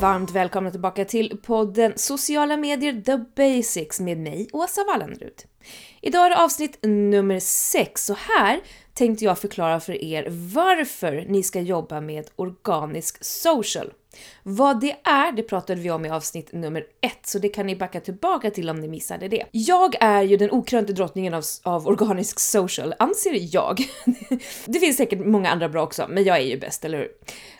varmt välkomna tillbaka till podden Sociala medier The Basics med mig, Åsa Wallenrud. Idag är det avsnitt nummer 6 och här tänkte jag förklara för er varför ni ska jobba med organisk social. Vad det är, det pratade vi om i avsnitt nummer ett, så det kan ni backa tillbaka till om ni missade det. Jag är ju den okrönte drottningen av, av organisk social, anser jag. det finns säkert många andra bra också, men jag är ju bäst, eller hur?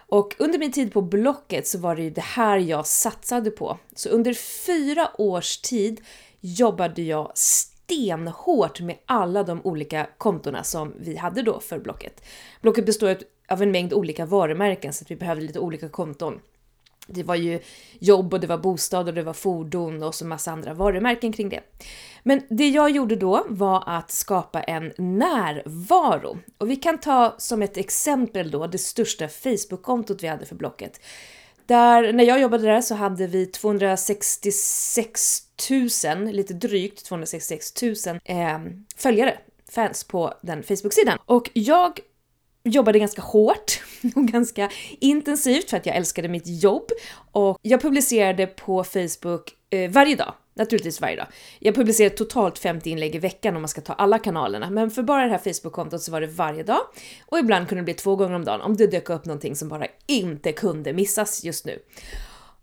Och under min tid på Blocket så var det ju det här jag satsade på. Så under fyra års tid jobbade jag stenhårt med alla de olika kontona som vi hade då för Blocket. Blocket består av en mängd olika varumärken så att vi behövde lite olika konton. Det var ju jobb och det var bostad och det var fordon och så massa andra varumärken kring det. Men det jag gjorde då var att skapa en närvaro. Och vi kan ta som ett exempel då det största Facebook-kontot vi hade för Blocket. Där, när jag jobbade där så hade vi 266 000, lite drygt 266 000 eh, följare, fans på den Facebook-sidan. Och jag jobbade ganska hårt och ganska intensivt för att jag älskade mitt jobb och jag publicerade på Facebook eh, varje dag. Naturligtvis varje dag. Jag publicerar totalt 50 inlägg i veckan om man ska ta alla kanalerna, men för bara det här Facebook-kontot så var det varje dag och ibland kunde det bli två gånger om dagen om det dök upp någonting som bara inte kunde missas just nu.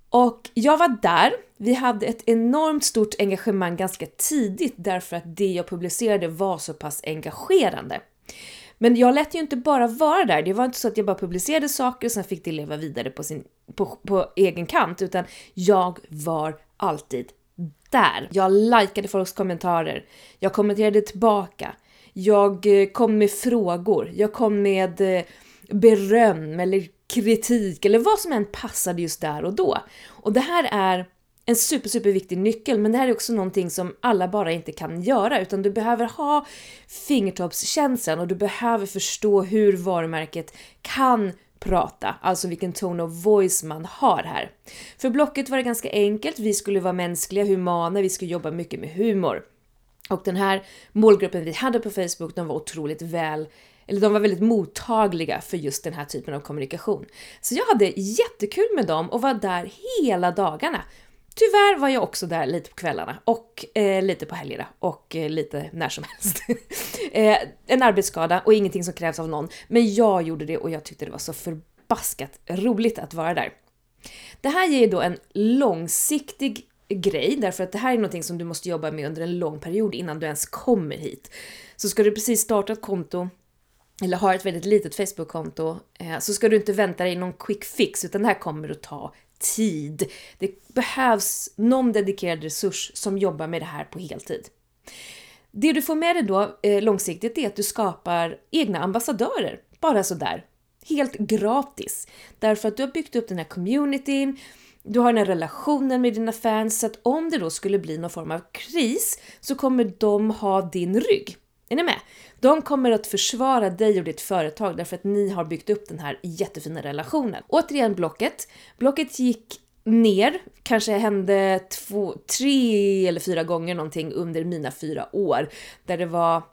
Och jag var där. Vi hade ett enormt stort engagemang ganska tidigt därför att det jag publicerade var så pass engagerande. Men jag lät ju inte bara vara där. Det var inte så att jag bara publicerade saker och sen fick det leva vidare på, sin, på, på egen kant, utan jag var alltid där. Jag likade folks kommentarer. Jag kommenterade tillbaka. Jag eh, kom med frågor. Jag kom med eh, beröm eller kritik eller vad som än passade just där och då. Och det här är en super, super viktig nyckel, men det här är också någonting som alla bara inte kan göra, utan du behöver ha fingertoppskänslan och du behöver förstå hur varumärket kan prata, alltså vilken tone of voice man har här. För blocket var det ganska enkelt, vi skulle vara mänskliga, humana, vi skulle jobba mycket med humor. Och den här målgruppen vi hade på Facebook, de var otroligt väl eller de var väldigt mottagliga för just den här typen av kommunikation. Så jag hade jättekul med dem och var där hela dagarna. Tyvärr var jag också där lite på kvällarna och eh, lite på helgerna och eh, lite när som helst. eh, en arbetsskada och ingenting som krävs av någon. Men jag gjorde det och jag tyckte det var så förbaskat roligt att vara där. Det här ger då en långsiktig grej därför att det här är någonting som du måste jobba med under en lång period innan du ens kommer hit. Så ska du precis starta ett konto eller har ett väldigt litet Facebook-konto eh, så ska du inte vänta dig någon quick fix utan det här kommer att ta tid. Det behövs någon dedikerad resurs som jobbar med det här på heltid. Det du får med dig då eh, långsiktigt är att du skapar egna ambassadörer, bara sådär. Helt gratis. Därför att du har byggt upp den här communityn, du har den här relationen med dina fans, så att om det då skulle bli någon form av kris så kommer de ha din rygg. Är ni med? De kommer att försvara dig och ditt företag därför att ni har byggt upp den här jättefina relationen. Återigen Blocket. Blocket gick ner, kanske hände två, tre eller fyra gånger någonting under mina fyra år där det var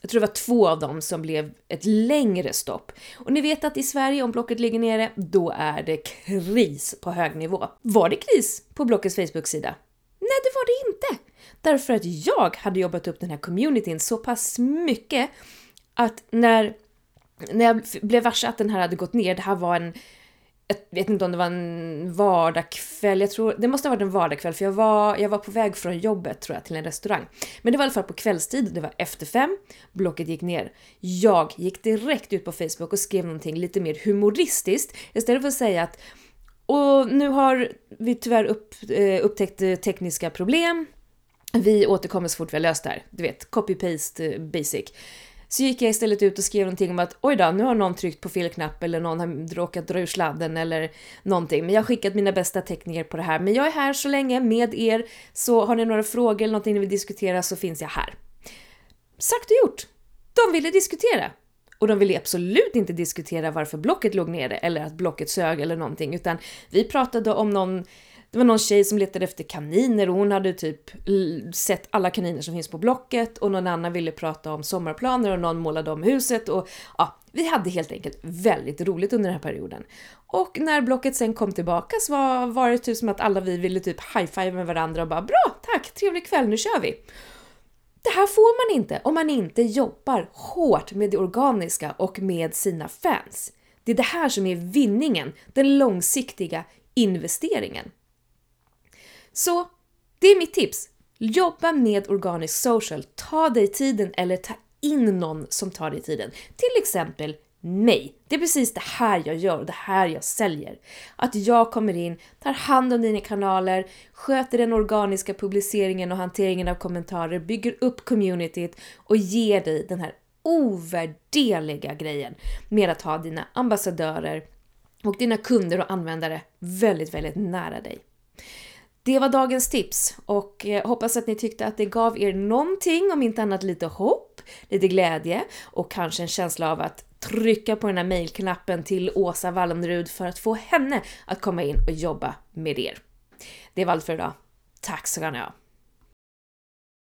jag tror det var två av dem som blev ett längre stopp. Och ni vet att i Sverige, om Blocket ligger nere, då är det kris på hög nivå. Var det kris på Blockets Facebook-sida? Nej, det var det inte! Därför att jag hade jobbat upp den här communityn så pass mycket att när, när jag blev varse att den här hade gått ner, det här var en jag vet inte om det var en vardagskväll, jag tror, det måste ha varit en vardagskväll för jag var, jag var på väg från jobbet tror jag till en restaurang. Men det var i alla fall på kvällstid, det var efter fem, blocket gick ner. Jag gick direkt ut på Facebook och skrev någonting lite mer humoristiskt istället för att säga att och nu har vi tyvärr upp, eh, upptäckt eh, tekniska problem, vi återkommer så fort vi har löst det här. Du vet, copy-paste eh, basic. Så gick jag istället ut och skrev någonting om att oj då, nu har någon tryckt på fel knapp eller någon har råkat dra ur sladden eller någonting. Men jag har skickat mina bästa tekniker på det här. Men jag är här så länge med er, så har ni några frågor eller någonting ni vill diskutera så finns jag här. Sagt och gjort! De ville diskutera. Och de ville absolut inte diskutera varför blocket låg nere eller att blocket sög eller någonting, utan vi pratade om någon det var någon tjej som letade efter kaniner och hon hade typ sett alla kaniner som finns på Blocket och någon annan ville prata om sommarplaner och någon målade om huset och ja, vi hade helt enkelt väldigt roligt under den här perioden. Och när Blocket sen kom tillbaka så var, var det typ som att alla vi ville typ high-five med varandra och bara bra, tack, trevlig kväll, nu kör vi! Det här får man inte om man inte jobbar hårt med det organiska och med sina fans. Det är det här som är vinningen, den långsiktiga investeringen. Så det är mitt tips. Jobba med organisk social. Ta dig tiden eller ta in någon som tar dig tiden. Till exempel mig. Det är precis det här jag gör och det här jag säljer. Att jag kommer in, tar hand om dina kanaler, sköter den organiska publiceringen och hanteringen av kommentarer, bygger upp communityt och ger dig den här ovärderliga grejen med att ha dina ambassadörer och dina kunder och användare väldigt, väldigt nära dig. Det var dagens tips och eh, hoppas att ni tyckte att det gav er någonting, om inte annat lite hopp, lite glädje och kanske en känsla av att trycka på den här mejlknappen till Åsa Wallenrud för att få henne att komma in och jobba med er. Det var allt för idag. Tack ska ni ha!